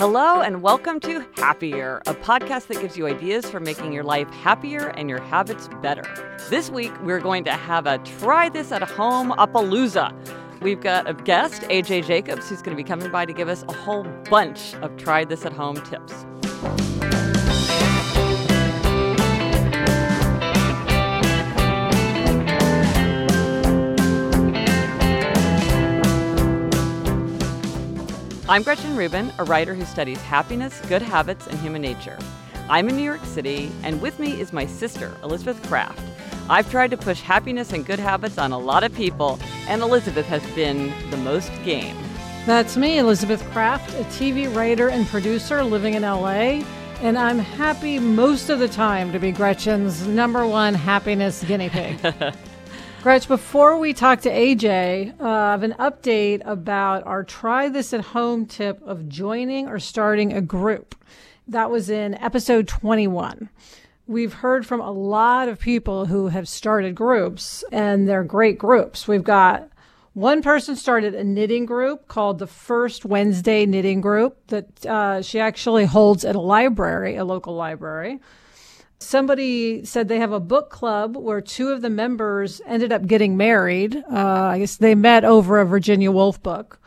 Hello, and welcome to Happier, a podcast that gives you ideas for making your life happier and your habits better. This week, we're going to have a try this at home apalooza. We've got a guest, AJ Jacobs, who's going to be coming by to give us a whole bunch of try this at home tips. I'm Gretchen Rubin, a writer who studies happiness, good habits, and human nature. I'm in New York City, and with me is my sister, Elizabeth Craft. I've tried to push happiness and good habits on a lot of people, and Elizabeth has been the most game. That's me, Elizabeth Craft, a TV writer and producer living in LA, and I'm happy most of the time to be Gretchen's number one happiness guinea pig. Gretch, before we talk to AJ, uh, I have an update about our try this at home tip of joining or starting a group. That was in episode 21. We've heard from a lot of people who have started groups, and they're great groups. We've got one person started a knitting group called the First Wednesday Knitting Group that uh, she actually holds at a library, a local library. Somebody said they have a book club where two of the members ended up getting married. Uh, I guess they met over a Virginia Woolf book.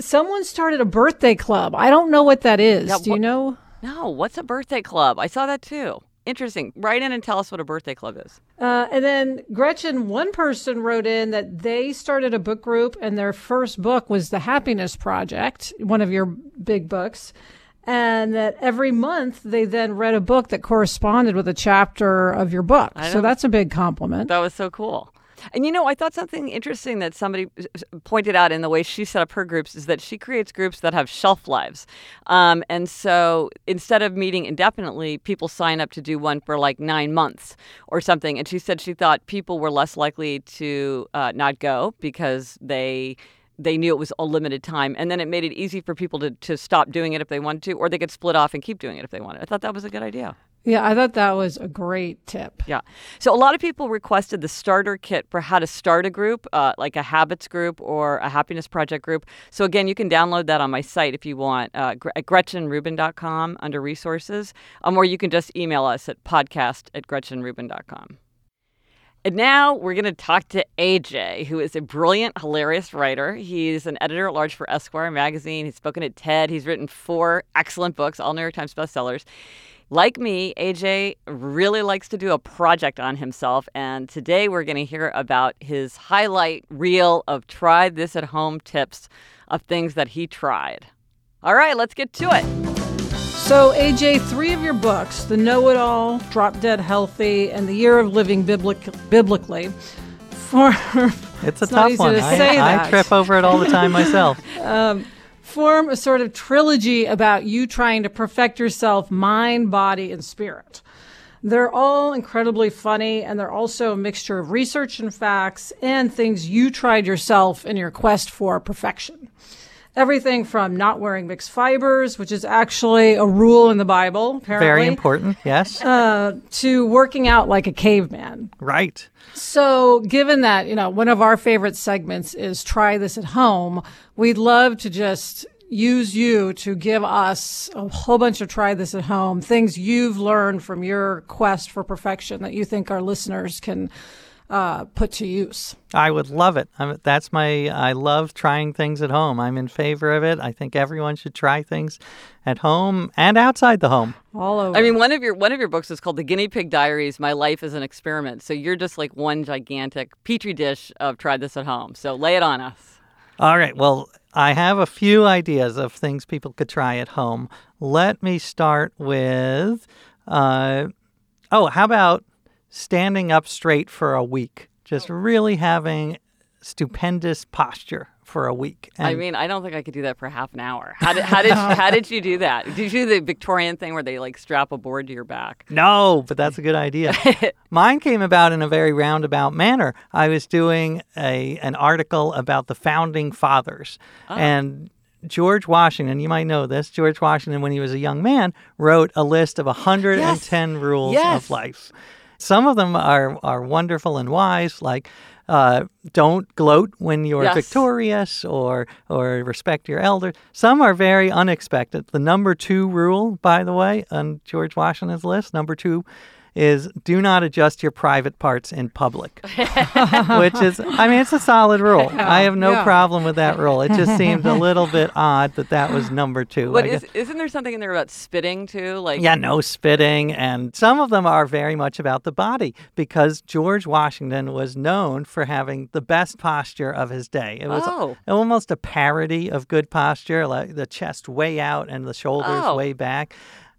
Someone started a birthday club. I don't know what that is. Yeah, Do you wh- know? No, what's a birthday club? I saw that too. Interesting. Write in and tell us what a birthday club is. Uh, and then Gretchen, one person wrote in that they started a book group and their first book was The Happiness Project, one of your big books. And that every month they then read a book that corresponded with a chapter of your book. So that's a big compliment. That was so cool. And you know, I thought something interesting that somebody pointed out in the way she set up her groups is that she creates groups that have shelf lives. Um, and so instead of meeting indefinitely, people sign up to do one for like nine months or something. And she said she thought people were less likely to uh, not go because they they knew it was a limited time and then it made it easy for people to, to stop doing it if they wanted to or they could split off and keep doing it if they wanted i thought that was a good idea Yeah, I thought that was a great tip. yeah. So a lot of people requested the starter kit for how to start a group, uh, like a habits group or a happiness project group. So again, you can download that on my site if you want, uh, at gretchenrubin.com under resources, um, or you can just email us at podcast at gretchenrubin.com. And now we're going to talk to AJ, who is a brilliant, hilarious writer. He's an editor at large for Esquire magazine. He's spoken at TED. He's written four excellent books, all New York Times bestsellers. Like me, AJ really likes to do a project on himself. And today we're going to hear about his highlight reel of try this at home tips of things that he tried. All right, let's get to it. So, AJ, three of your books, The Know It All, Drop Dead Healthy, and The Year of Living Biblic- Biblically, form, It's a It's tough one. to I, I trip over it all the time myself. Um, form a sort of trilogy about you trying to perfect yourself, mind, body, and spirit. They're all incredibly funny, and they're also a mixture of research and facts and things you tried yourself in your quest for perfection. Everything from not wearing mixed fibers, which is actually a rule in the Bible, apparently, Very important. Yes. Uh, to working out like a caveman. right. So, given that, you know, one of our favorite segments is try this at home, we'd love to just use you to give us a whole bunch of try this at home, things you've learned from your quest for perfection that you think our listeners can uh, put to use. I would love it. i that's my. I love trying things at home. I'm in favor of it. I think everyone should try things at home and outside the home. All over. I mean, one of your one of your books is called The Guinea Pig Diaries: My Life as an Experiment. So you're just like one gigantic petri dish of try this at home. So lay it on us. All right. Well, I have a few ideas of things people could try at home. Let me start with. Uh, oh, how about standing up straight for a week? Just really having stupendous posture for a week. I mean, I don't think I could do that for half an hour. How did how did how did you do that? Did you do the Victorian thing where they like strap a board to your back? No, but that's a good idea. Mine came about in a very roundabout manner. I was doing a an article about the founding fathers, oh. and George Washington. You might know this. George Washington, when he was a young man, wrote a list of 110 rules Yes. of life. Some of them are, are wonderful and wise, like uh, don't gloat when you're Yes. victorious or or respect your elders. Some are very unexpected. The number two rule, by the way, on George Washington's list, number two is do not adjust your private parts in public. Which is I mean it's a solid rule. I have no Yeah. problem with that rule. It just seemed a little bit odd that that was number two. But is, isn't there something in there about spitting too? Like yeah, no spitting. And some of them are very much about the body because George Washington was known for having the best posture of his day. It was Oh. almost a parody of good posture, like the chest way out and the shoulders Oh. way back.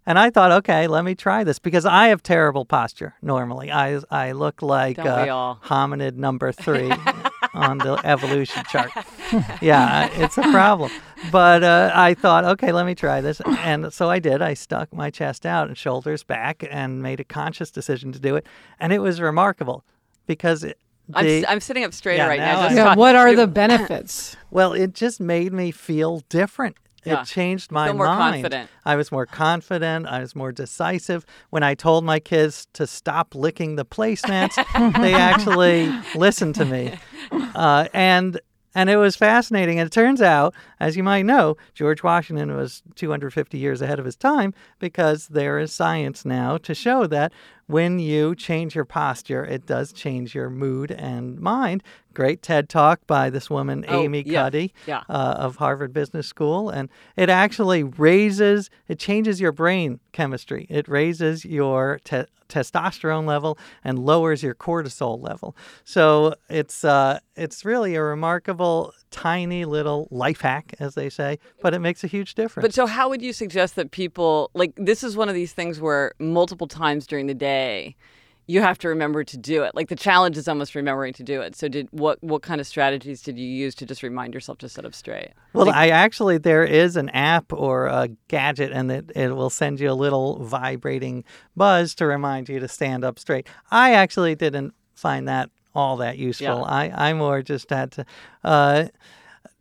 And I thought, okay, let me try this because I have terrible posture normally. I, I look like Don't uh, hominid number three on the evolution chart. yeah, it's a problem. But uh, I thought, okay, let me try this. And so I did. I stuck my chest out and shoulders back and made a conscious decision to do it. And it was remarkable because it, I'm, the- s- I'm sitting up straight Yeah, right now now. Just Yeah, what are the benefits? well, it just made me feel different. Yeah. It changed my feel more mind. confident. I was more confident. I was more decisive. When I told my kids to stop licking the placemats, they actually listened to me. Uh, and and it was fascinating. And it turns out, as you might know, George Washington was 250 years ahead of his time because there is science now to show that when you change your posture, it does change your mood and mind. Great TED talk by this woman, Oh, Amy yeah, Cuddy yeah. uh, of Harvard Business School, and it actually raises, it changes your brain chemistry. It raises your te- testosterone level and lowers your cortisol level. So it's uh, it's really a remarkable, tiny little life hack, as they say, but it makes a huge difference. But so, how would you suggest that people like this is one of these things where multiple times during the day you have to remember to do it. Like the challenge is almost remembering to do it. So, did what what kind of strategies did you use to just remind yourself to sit up straight? Well, I actually there is an app or a gadget, and it, it will send you a little vibrating buzz to remind you to stand up straight. I actually didn't find that all that useful. Yeah. I I more just had to. Uh,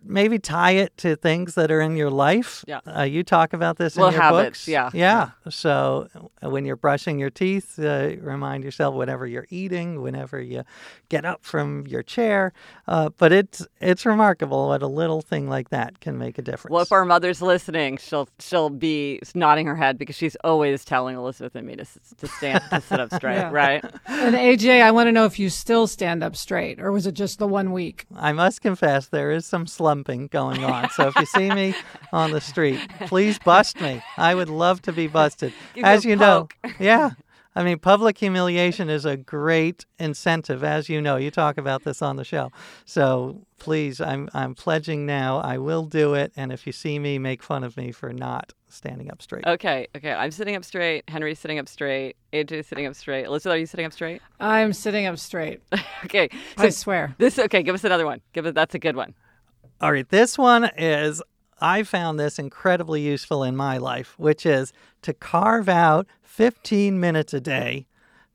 Maybe tie it to things that are in your life. Yeah. Uh, you talk about this Little in your habits, books. yeah. Yeah. So uh, when you're brushing your teeth, uh, remind yourself whenever you're eating, whenever you get up from your chair. Uh, but it's it's remarkable what a little thing like that can make a difference. Well, if our mother's listening, she'll she'll be nodding her head because she's always telling Elizabeth and me to, s- to stand to sit up straight, Yeah. right? And AJ, I want to know if you still stand up straight, or was it just the one week? I must confess there is some slumping going on. So if you see me on the street, please bust me. I would love to be busted. Give you as a you know, yeah. I mean, public humiliation is a great incentive, as you know. You talk about this on the show. So please, I'm I'm pledging now. I will do it. And if you see me, make fun of me for not standing up straight. Okay, okay. I'm sitting up straight. Henry's sitting up straight. AJ's sitting up straight. Elizabeth, are you sitting up straight? I'm sitting up straight. Okay. So I swear. this okay. Give us another one. Give it. That's a good one. All right, this one is I found this incredibly useful in my life, which is to carve out 15 minutes a day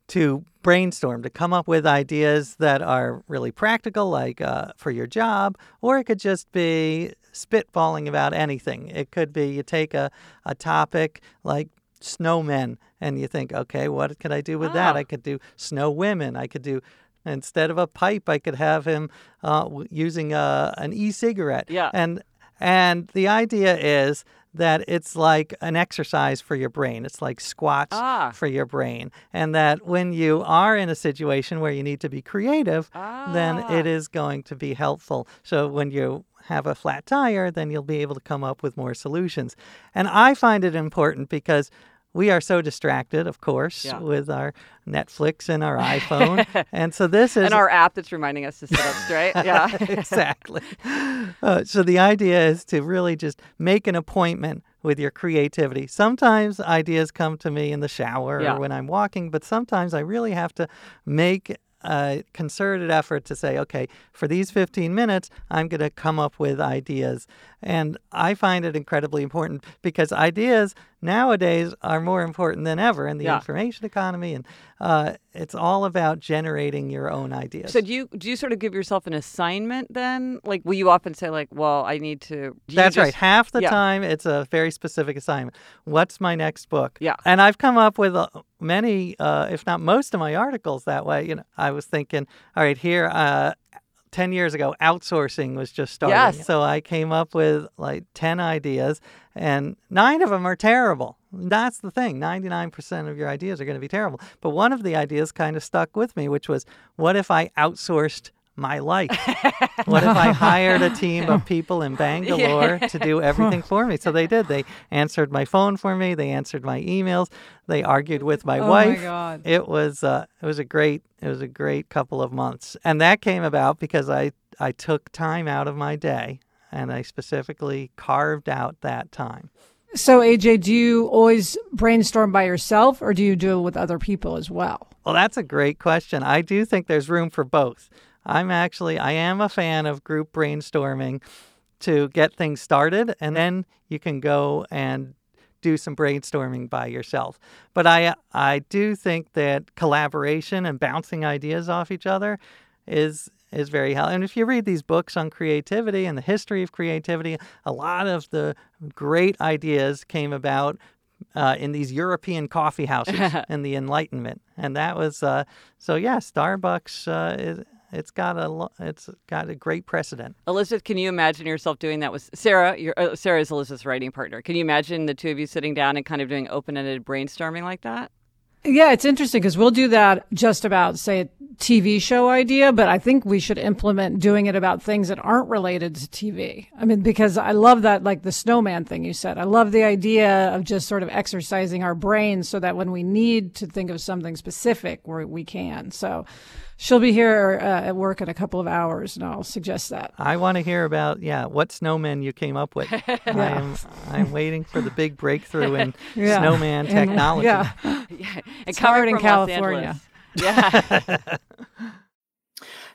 to brainstorm, to come up with ideas that are really practical, like uh, for your job, or it could just be spitballing about anything. It could be you take a, a topic like snowmen and you think, okay, what could I do with that? Ah. I could do snow women. I could do instead of a pipe, I could have him uh, using a, an e-cigarette. Yeah. And and the idea is that it's like an exercise for your brain. It's like squats Ah. for your brain. And that when you are in a situation where you need to be creative, ah. then it is going to be helpful. So when you have a flat tire, then you'll be able to come up with more solutions. And I find it important because we are so distracted, of course, Yeah. with our Netflix and our iPhone. and so this is And our app that's reminding us to sit up straight. Yeah. exactly. Uh, so the idea is to really just make an appointment with your creativity. Sometimes ideas come to me in the shower Yeah. or when I'm walking, but sometimes I really have to make a concerted effort to say, okay, for these 15 minutes, I'm going to come up with ideas. And I find it incredibly important because ideas nowadays are more important than ever in the Yeah. information economy. And uh, it's all about generating your own ideas. So do you do you sort of give yourself an assignment then? Like, will you often say like, "Well, I need to." That's right. Half the yeah. time, it's a very specific assignment. What's my next book? Yeah. And I've come up with a, many, uh, if not most of my articles that way. You know, I was thinking, all right, here, uh, 10 years ago, outsourcing was just starting. Yes. So I came up with like 10 ideas, and nine of them are terrible. That's the thing 99% of your ideas are going to be terrible. But one of the ideas kind of stuck with me, which was what if I outsourced my life? what if I hired a team of people in Bangalore to do everything for me? So they did. They answered my phone for me. They answered my emails. They argued with my Oh my wife. God. It was uh, it was a great it was a great couple of months, and that came about because I I took time out of my day and I specifically carved out that time. So, AJ, do you always brainstorm by yourself or do you do it with other people as well? Well, that's a great question. I do think there's room for both. I'm actually I am a fan of group brainstorming to get things started and then you can go and do some brainstorming by yourself. But I I do think that collaboration and bouncing ideas off each other is is very helpful. And if you read these books on creativity and the history of creativity, a lot of the great ideas came about uh, in these European coffee houses in the Enlightenment, and that was uh, so. Yeah, Starbucks uh, is it's got a it's got a great precedent. Elizabeth, can you imagine yourself doing that with Sarah? Your, uh, Sarah is Elizabeth's writing partner. Can you imagine the two of you sitting down and kind of doing open-ended brainstorming like that? Yeah, it's interesting because we'll do that just about, say, a TV show idea, but I think we should implement doing it about things that aren't related to TV. I mean, because I love that, like the snowman thing you said. I love the idea of just sort of exercising our brains so that when we need to think of something specific, we we can. So she'll be here uh, at work in a couple of hours, and I'll suggest that. I want to hear about yeah what snowmen you came up with. I am I'm waiting for the big breakthrough in Yeah. snowman And- technology. yeah. Yeah, and It's coming hard in California. Yeah.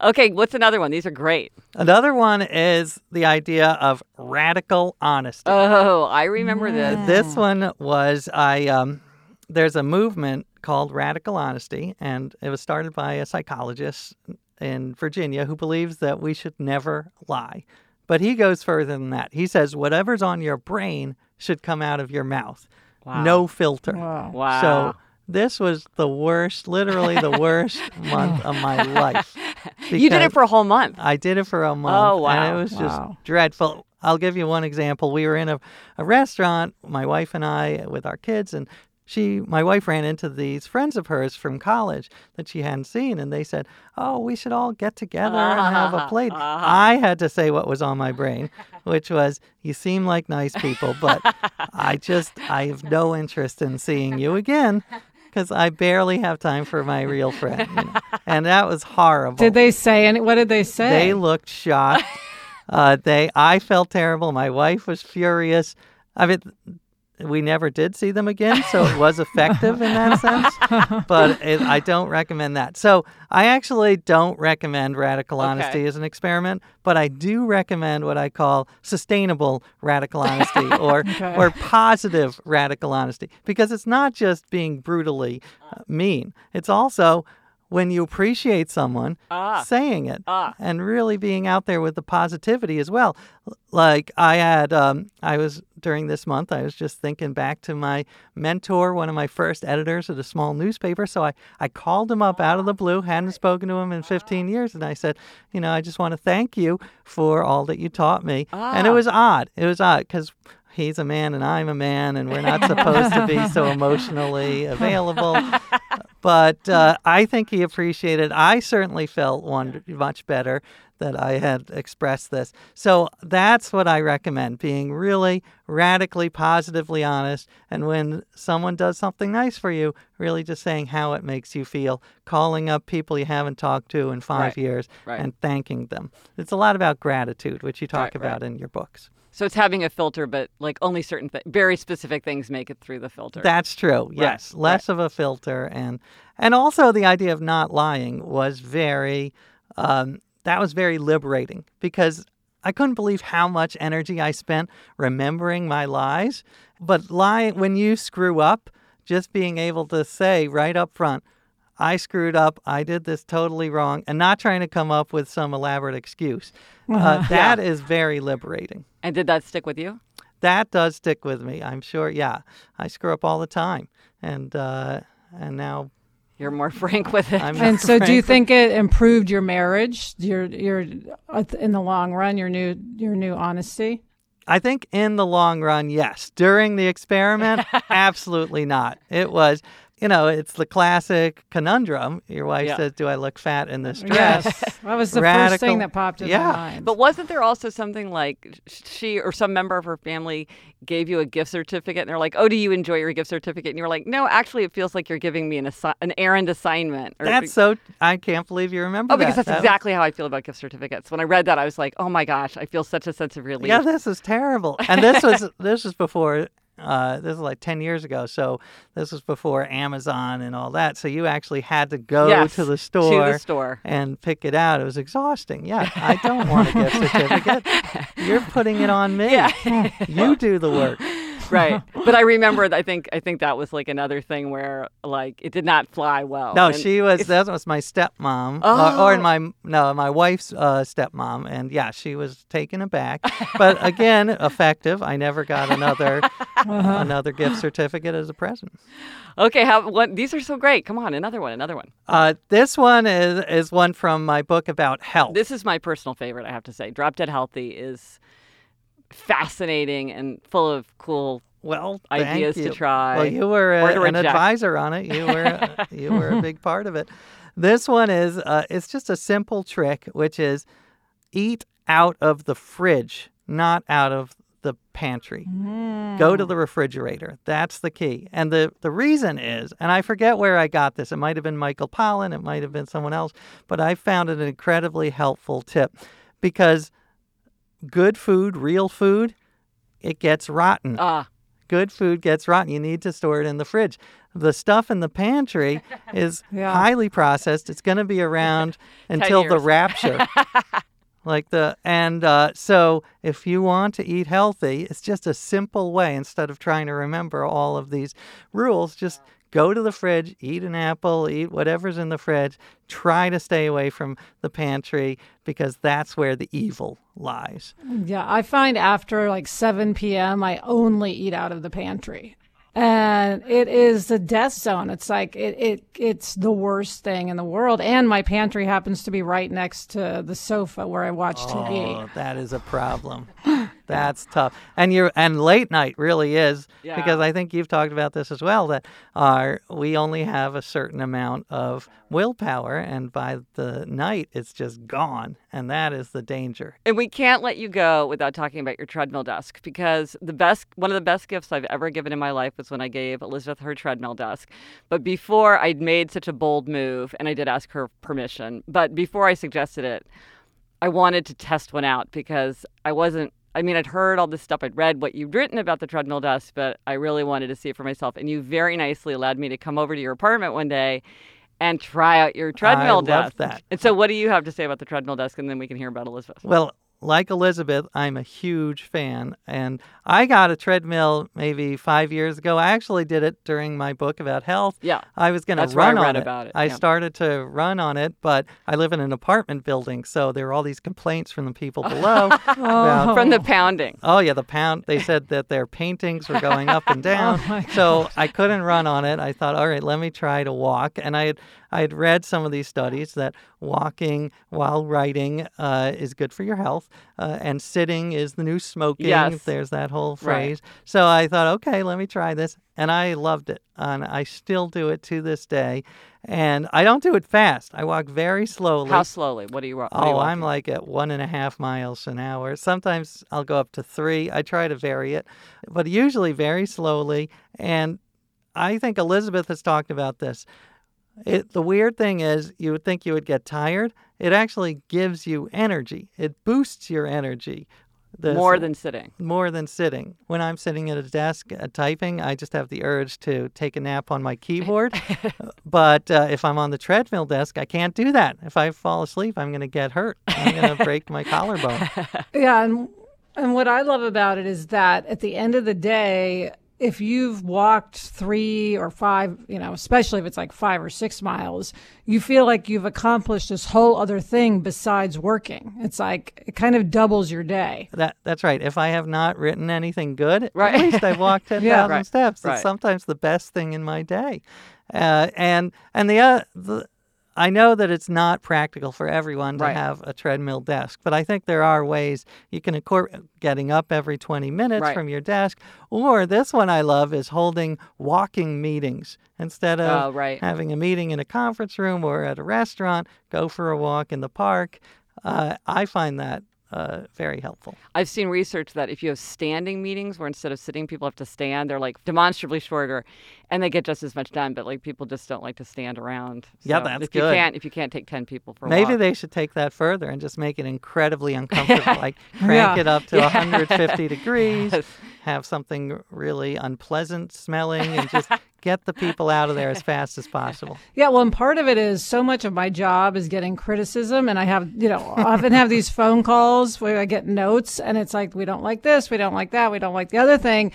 Okay, what's another one? These are great. Another one is the idea of radical honesty. Oh, I remember this. This one was I. Um, there's a movement called radical honesty, and it was started by a psychologist in Virginia who believes that we should never lie. But he goes further than that. He says whatever's on your brain should come out of your mouth. No filter. Wow. Wow. So this was the worst, literally the worst month of my life. you did it for a whole month. I did it for a month. Oh, And wow. it was just Wow. dreadful. I'll give you one example. We were in a, a restaurant, my wife and I, with our kids, and she, my wife, ran into these friends of hers from college that she hadn't seen, and they said, "Oh, we should all get together and have a plate." Uh-huh. I had to say what was on my brain, which was, "You seem like nice people, but I just, I have no interest in seeing you again." Because I barely have time for my real friend, you know? and that was horrible. Did they say any? What did they say? They looked shocked. uh, they, I felt terrible. My wife was furious. I mean, we never did see them again, so it was effective in that sense. But it, I don't recommend that. So I actually don't recommend radical honesty as an experiment, but I do recommend what I call sustainable radical honesty or or positive radical honesty because it's not just being brutally uh, mean. It's also when you appreciate someone saying it and really being out there with the positivity as well. Like I had, um, I was during this month, I was just thinking back to my mentor, one of my first editors at a small newspaper. So I, I called him up out of the blue, hadn't spoken to him in 15 years, and I said, you know, I just want to thank you for all that you taught me. And it was odd. It was odd because he's a man and I'm a man, and we're not supposed to be so emotionally available. But uh, I think he appreciated. I certainly felt one much better that I had expressed this. So that's what I recommend: being really radically positively honest, and when someone does something nice for you, really just saying how it makes you feel, calling up people you haven't talked to in five Right. years, Right. and thanking them. It's a lot about gratitude, which you talk Right, about in your books. So it's having a filter, but like only certain, th- very specific things make it through the filter. That's true. Yes, less of a filter, and and also the idea of not lying was very, um, that was very liberating because I couldn't believe how much energy I spent remembering my lies. But lying when you screw up, just being able to say right up front, I screwed up. I did this totally wrong, and not trying to come up with some elaborate excuse. Uh, that is very liberating. and did that stick with you? That does stick with me. I'm sure. Yeah, I screw up all the time, and uh, and now You're more frank with it. I'm. And so, do you think it improved your marriage? Your your uh, in the long run, your new your new honesty. I think in the long run, yes. During the experiment, absolutely not. It was, you know, it's the classic conundrum. Your wife Yeah. says, "Do I look fat in this dress?" Yes, that was the first thing that popped in yeah. my mind. But wasn't there also something like she or some member of her family gave you a gift certificate and they're like, "Oh, do you enjoy your gift certificate?" And you were like, "No, actually, it feels like you're giving me an assi- an errand assignment." Or, That's so. I can't believe you remember oh, because that. that's That- exactly how I feel about gift certificates. When I read that, I was like, "Oh my gosh, I feel such a sense of relief." Yeah, this is terrible. And this was this was before. Uh, this is like ten years ago, so this was before Amazon and all that. So you actually had to go Yes, to the store to the store. and pick it out. It was exhausting. Yeah, I don't want a gift certificate. You're putting it on me. Yeah. you do the work. Right. But I remember, I think, I think that was like another thing where like it did not fly well. No, And she was. That was my stepmom, or, or Oh. my no, my wife's uh, stepmom, and yeah, she was taken aback. But again, effective. I never got another another gift certificate as a present. Okay, how what these are so great. Come on, another one, another one. Uh, this one is is one from my book about health. This is my personal favorite, I have to say. Drop Dead Healthy is fascinating and full of cool well, ideas to try Well, you were uh, or a, an advisor on it. You were uh, you were a big part of it. This one is uh, it's just a simple trick, which is eat out of the fridge, not out of the pantry. Go to the mm. refrigerator. That's the key. And the, the reason is, and I forget where I got this. It might have been Michael Pollan, it might have been someone else, but I found it an incredibly helpful tip because good food, real food, it gets rotten Ah, good food gets rotten. You need to store it in the fridge. The stuff in the pantry is Yeah. highly processed. It's going to be around until the rapture. like the and uh, so if you want to eat healthy, it's just a simple way instead of trying to remember all of these rules. Just go to the fridge, eat an apple, eat whatever's in the fridge. Try to stay away from the pantry because that's where the evil lies. Yeah, I find after like 7 p.m., I only eat out of the pantry. And it is the death zone. It's like it, it it's the worst thing in the world. And my pantry happens to be right next to the sofa where I watch TV. Oh, that is a problem. That's tough. And you and late night really is Yeah. because I think you've talked about this as well that our we only have a certain amount of willpower and by the night it's just gone and that is the danger. and we can't let you go without talking about your treadmill desk because the best one of the best gifts I've ever given in my life was when I gave Elizabeth her treadmill desk. But before I'd made such a bold move and I did ask her permission, but before I suggested it, I wanted to test one out because I wasn't I mean, I'd heard all this stuff, I'd read what you'd written about the treadmill desk, but I really wanted to see it for myself. And you very nicely allowed me to come over to your apartment one day and try out your treadmill love desk. that. And so, what do you have to say about the treadmill desk? And then we can hear about Elizabeth. Well, like Elizabeth, I'm a huge fan. And I got a treadmill maybe five years ago. I actually did it during my book about health. Yeah. I was going to That's where I run on about it, I yeah. started to run on it, but I live in an apartment building. So there were all these complaints from the people below oh. about From the pounding. Oh yeah, the pound. They said that their paintings were going up and oh down, Oh, so I couldn't run on it. I thought, all right, let me try to walk, and I had I had read some of these studies that walking while writing uh, is good for your health, uh, and sitting is the new smoking. Yes. There's that whole Right. phrase. So I thought, okay, let me try this, and I loved it, and I still do it to this day. And I don't do it fast. I walk very slowly. How slowly? What do you? wa- what are you Oh, I'm like at one and a half miles an hour. Sometimes I'll go up to three. I try to vary it, but usually very slowly. And I think Elizabeth has talked about this. It, the weird thing is, you would think you would get tired. It actually gives you energy. It boosts your energy. The- more than sitting. more than sitting. When I'm sitting at a desk uh, typing, I just have the urge to take a nap on my keyboard. but uh, if I'm on the treadmill desk, I can't do that. If I fall asleep, I'm going to get hurt. I'm going to break my collarbone. Yeah, and and what I love about it is that at the end of the day, if you've walked three or five, you know, especially if it's like five or six miles, you feel like you've accomplished this whole other thing besides working. It's like it kind of doubles your day. That that's right. If I have not written anything good, Right. at least I've walked ten thousand Right, steps. It's right. sometimes the best thing in my day. Uh, and and the, uh, the I know that it's not practical for everyone to Right. have a treadmill desk, but I think there are ways you can incorporate getting up every 20 minutes Right. from your desk. Or this one I love is holding walking meetings instead of Oh, right. having a meeting in a conference room or at a restaurant. Go for a walk in the park. Uh, I find that uh, very helpful. I've seen research that if you have standing meetings where instead of sitting, people have to stand, they're like demonstrably shorter, and they get just as much done. But like people just don't like to stand around. Yeah, that's if you good. can't if you can't take ten people for a Maybe walk. they should take that further and just make it incredibly uncomfortable. like crank Yeah. it up to Yeah. 150 degrees, Yes. Have something really unpleasant smelling, and just get the people out of there as fast as possible. Yeah, well, and part of it is so much of my job is getting criticism, and I have, you know, often have these phone calls where I get notes, and it's like we don't like this, we don't like that, we don't like the other thing.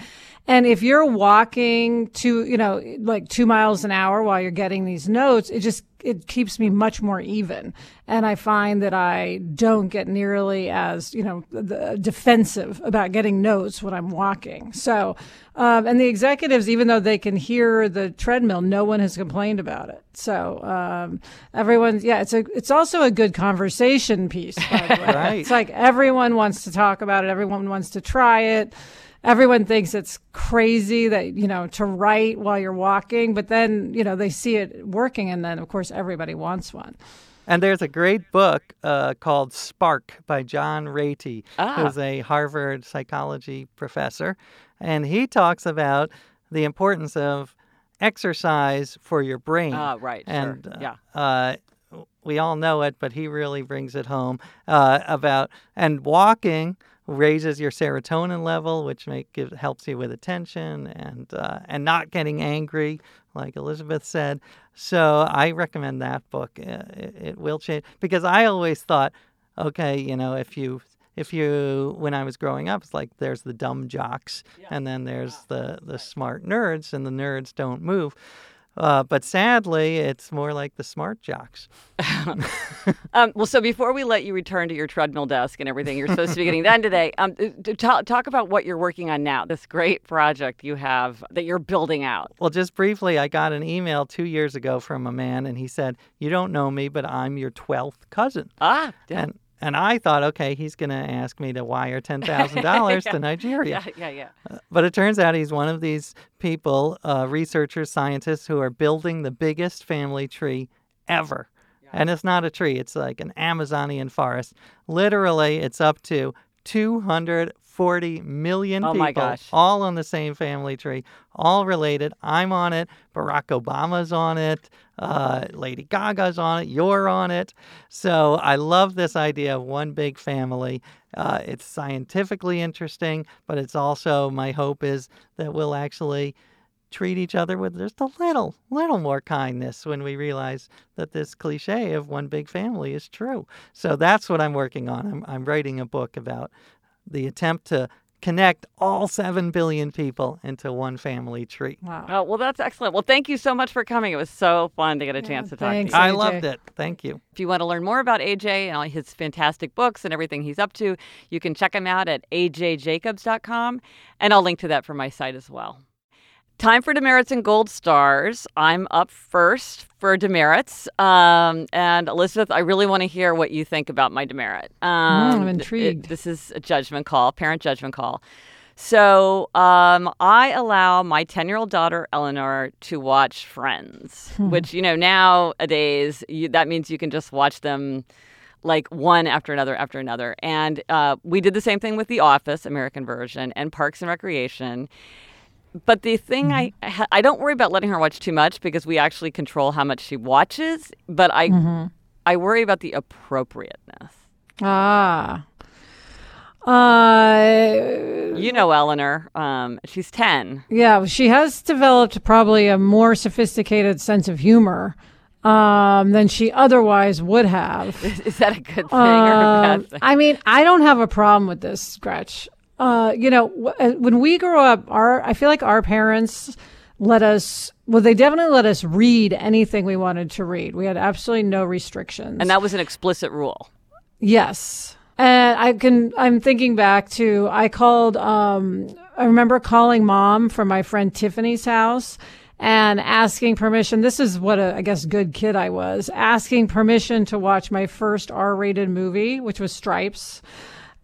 And if you're walking to, you know, like two miles an hour while you're getting these notes, it just it keeps me much more even, and I find that I don't get nearly as, you know, the, defensive about getting notes when I'm walking. So, um, and the executives, even though they can hear the treadmill, no one has complained about it. So um, everyone's yeah, it's a it's also a good conversation piece. By the way. Right. It's like everyone wants to talk about it. Everyone wants to try it. Everyone thinks it's crazy that you know to write while you're walking, but then you know they see it working, and then of course everybody wants one. And there's a great book uh, called Spark by John Ratey, Ah. who's a Harvard psychology professor. And he talks about the importance of exercise for your brain. Ah, right, sure, And uh, yeah. uh, we all know it, but he really brings it home uh, about and walking raises your serotonin level, which make give, helps you with attention and uh, and not getting angry, like Elizabeth said. So I recommend that book. It, it will change because I always thought, okay, you know, if you if you when I was growing up, it's like there's the dumb jocks and then there's the the smart nerds, and the nerds don't move. Uh, but sadly, it's more like the smart jocks. Um, well, so before we let you return to your treadmill desk and everything you're supposed to be getting done today, um, talk, talk about what you're working on now. This great project you have that you're building out. Well, just briefly, I got an email two years ago from a man, and he said, "You don't know me, but I'm your twelfth cousin." Ah, yeah, And and I thought, okay, he's going to ask me to wire ten thousand dollars to Nigeria. yeah, yeah, yeah. But it turns out he's one of these people, uh, researchers, scientists, who are building the biggest family tree ever. Yeah. And it's not a tree, it's like an Amazonian forest. Literally, it's up to 240 million Oh people, all on the same family tree, all related. I'm on it. Barack Obama's on it. Uh, Lady Gaga's on it. You're on it. So I love this idea of one big family. Uh, it's scientifically interesting, but it's also my hope is that we'll actually treat each other with just a little, little more kindness when we realize that this cliche of one big family is true. So that's what I'm working on. I'm, I'm writing a book about the attempt to connect all 7 billion people into one family tree. Wow. Oh, well, that's excellent. Well, thank you so much for coming. It was so fun to get a chance to talk to you. thanks. I AJ. loved it. Thank you. If you want to learn more about AJ and all his fantastic books and everything he's up to, you can check him out at ajjacobs.com, and I'll link to that from my site as well. Time for demerits and gold stars. I'm up first for demerits. Um, and Elizabeth, I really want to hear what you think about my demerit. Um, I'm intrigued. it- this is a judgment call, parent judgment call. So um, I allow my 10 year old daughter, Eleanor, to watch Friends, which, you know, nowadays you, that means you can just watch them like one after another after another. And uh, we did the same thing with The Office, American version, and Parks and Recreation. But the thing I ha- I don't worry about letting her watch too much because we actually control how much she watches. But I I worry about the appropriateness. Ah. Uh, You know, Eleanor, um, she's ten. yeah, she has developed probably a more sophisticated sense of humor um, than she otherwise would have. Is, that a good thing or a Um, bad thing? I mean, I don't have a problem with this, Gretch. Uh, you know, uh, when we grew up, our I feel like our parents let us. Well, they definitely let us read anything we wanted to read. We had absolutely no restrictions. And that was an explicit rule. Yes. And I can, I'm thinking back to, I called, um, I remember calling mom from my friend Tiffany's house and asking permission. This is what a, I guess, good kid I was, asking permission to watch my first R rated movie, which was Stripes,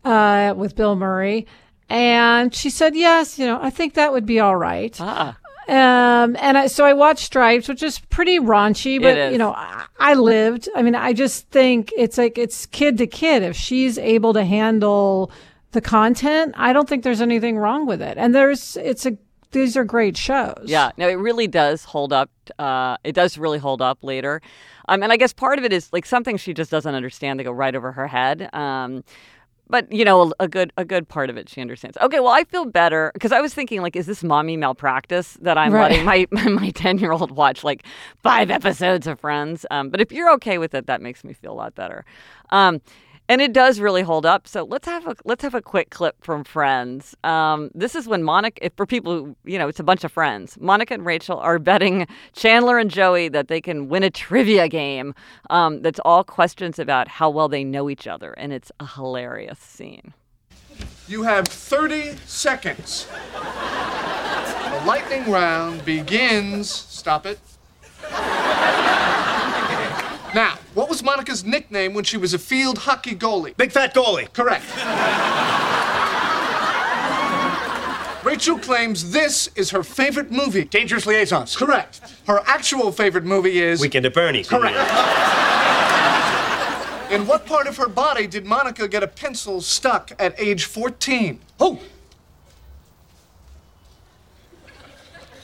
uh, with Bill Murray. And she said, yes, you know, I think that would be all right. Ah, Um, and I, so I watched Stripes, which is pretty raunchy, but you know, I, I lived. I mean, I just think it's like it's kid to kid. If she's able to handle the content, I don't think there's anything wrong with it. And there's, it's a, these are great shows. yeah. No, it really does hold up. Uh, it does really hold up later. Um, and I guess part of it is like something she just doesn't understand. They go right over her head. Um, but you know, a, a good a good part of it she understands. Okay, well, I feel better because I was thinking like, is this mommy malpractice that I'm Right. letting my my ten year old watch like five episodes of Friends? Um, but if you're okay with it, that makes me feel a lot better. Um, and it does really hold up. So let's have a let's have a quick clip from Friends. Um, this is when Monica, for people who you know, it's a bunch of friends. Monica and Rachel are betting Chandler and Joey that they can win a trivia game. Um, that's all questions about how well they know each other, and it's a hilarious scene. You have 30 seconds. The lightning round begins. Stop it. Now, what was Monica's nickname when she was a field hockey goalie? Big fat goalie. Correct. Rachel claims this is her favorite movie. Dangerous liaisons. Correct. Her actual favorite movie is. Weekend at Bernie's. Correct. In what part of her body did Monica get a pencil stuck at age 14? Oh,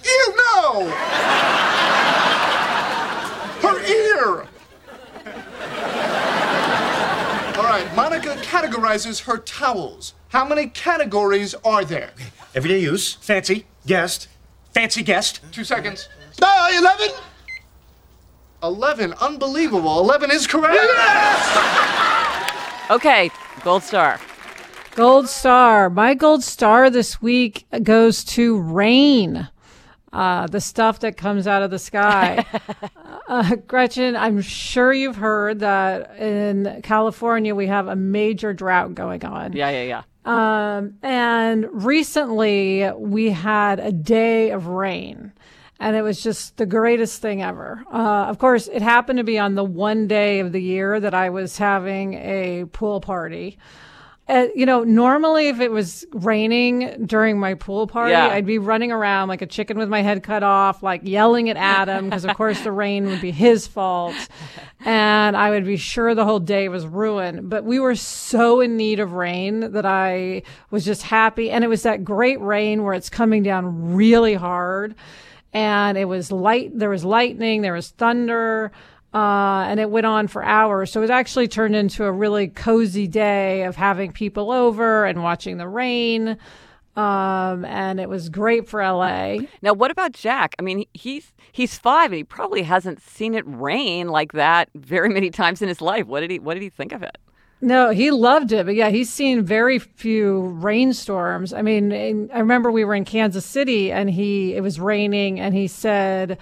You know! Her ear! All right, Monica categorizes her towels. How many categories are there? everyday use. Fancy. Guest. Fancy guest. Two seconds. Uh, no, 11! 11, unbelievable. 11 is correct. Yes! Okay, gold star. Gold star. My gold star this week goes to rain. Uh, the stuff that comes out of the sky. uh, Gretchen, I'm sure you've heard that in California we have a major drought going on. Yeah, yeah, yeah. Um, and recently we had a day of rain. And it was just the greatest thing ever. Uh, of course, it happened to be on the one day of the year that I was having a pool party. Uh, you know, normally if it was raining during my pool party, Yeah. I'd be running around like a chicken with my head cut off, like yelling at Adam because, of course, the rain would be his fault. And I would be sure the whole day was ruined. But we were so in need of rain that I was just happy. And it was that great rain where it's coming down really hard. And it was light, there was lightning, there was thunder. Uh, and it went on for hours. So it actually turned into a really cozy day of having people over and watching the rain. Um, and it was great for LA. Now, what about Jack? I mean, he's he's five, and he probably hasn't seen it rain like that very many times in his life. What did he What did he think of it? No, he loved it, but yeah, he's seen very few rainstorms. I mean, in- I remember we were in Kansas City and he it was raining and he said,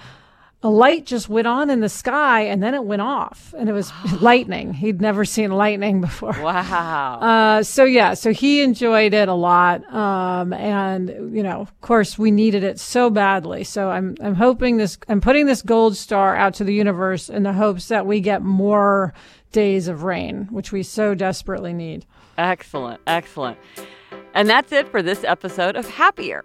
a light just went on in the sky and then it went off and it was lightning. He'd never seen lightning before. Wow. Uh, so yeah, so he enjoyed it a lot, um, and you know, of course, we needed it so badly. So I'm I'm hoping this I'm putting this gold star out to the universe in the hopes that we get more days of rain, which we so desperately need. Excellent, excellent. And that's it for this episode of Happier.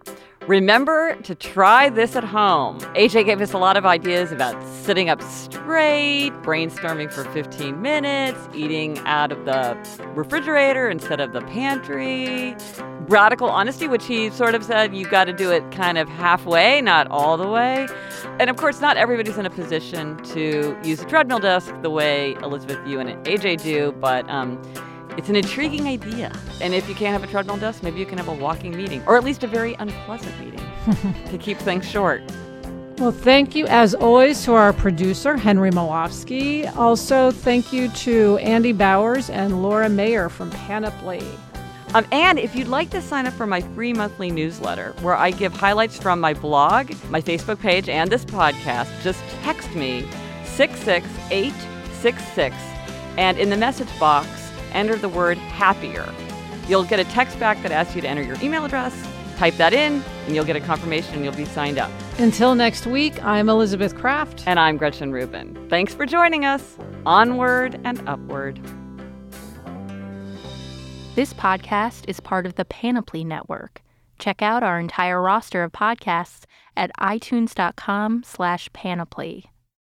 Remember to try this at home. AJ gave us a lot of ideas about sitting up straight, brainstorming for 15 minutes, eating out of the refrigerator instead of the pantry, radical honesty, which he sort of said you got to do it kind of halfway, not all the way. And of course, not everybody's in a position to use a treadmill desk the way Elizabeth, you, and AJ do, but um, it's an intriguing idea. And if you can't have a treadmill desk, maybe you can have a walking meeting, or at least a very unpleasant meeting to keep things short. Well, thank you as always to our producer, Henry Molofsky. Also, thank you to Andy Bowers and Laura Mayer from Panoply. Um, and if you'd like to sign up for my free monthly newsletter, where I give highlights from my blog, my Facebook page, and this podcast, just text me 66866 and in the message box, enter the word happier. You'll get a text back that asks you to enter your email address. Type that in, and you'll get a confirmation and you'll be signed up. Until next week, I'm Elizabeth Craft. And I'm Gretchen Rubin. Thanks for joining us. Onward and upward. This podcast is part of the Panoply Network. Check out our entire roster of podcasts at itunes.com slash panoply.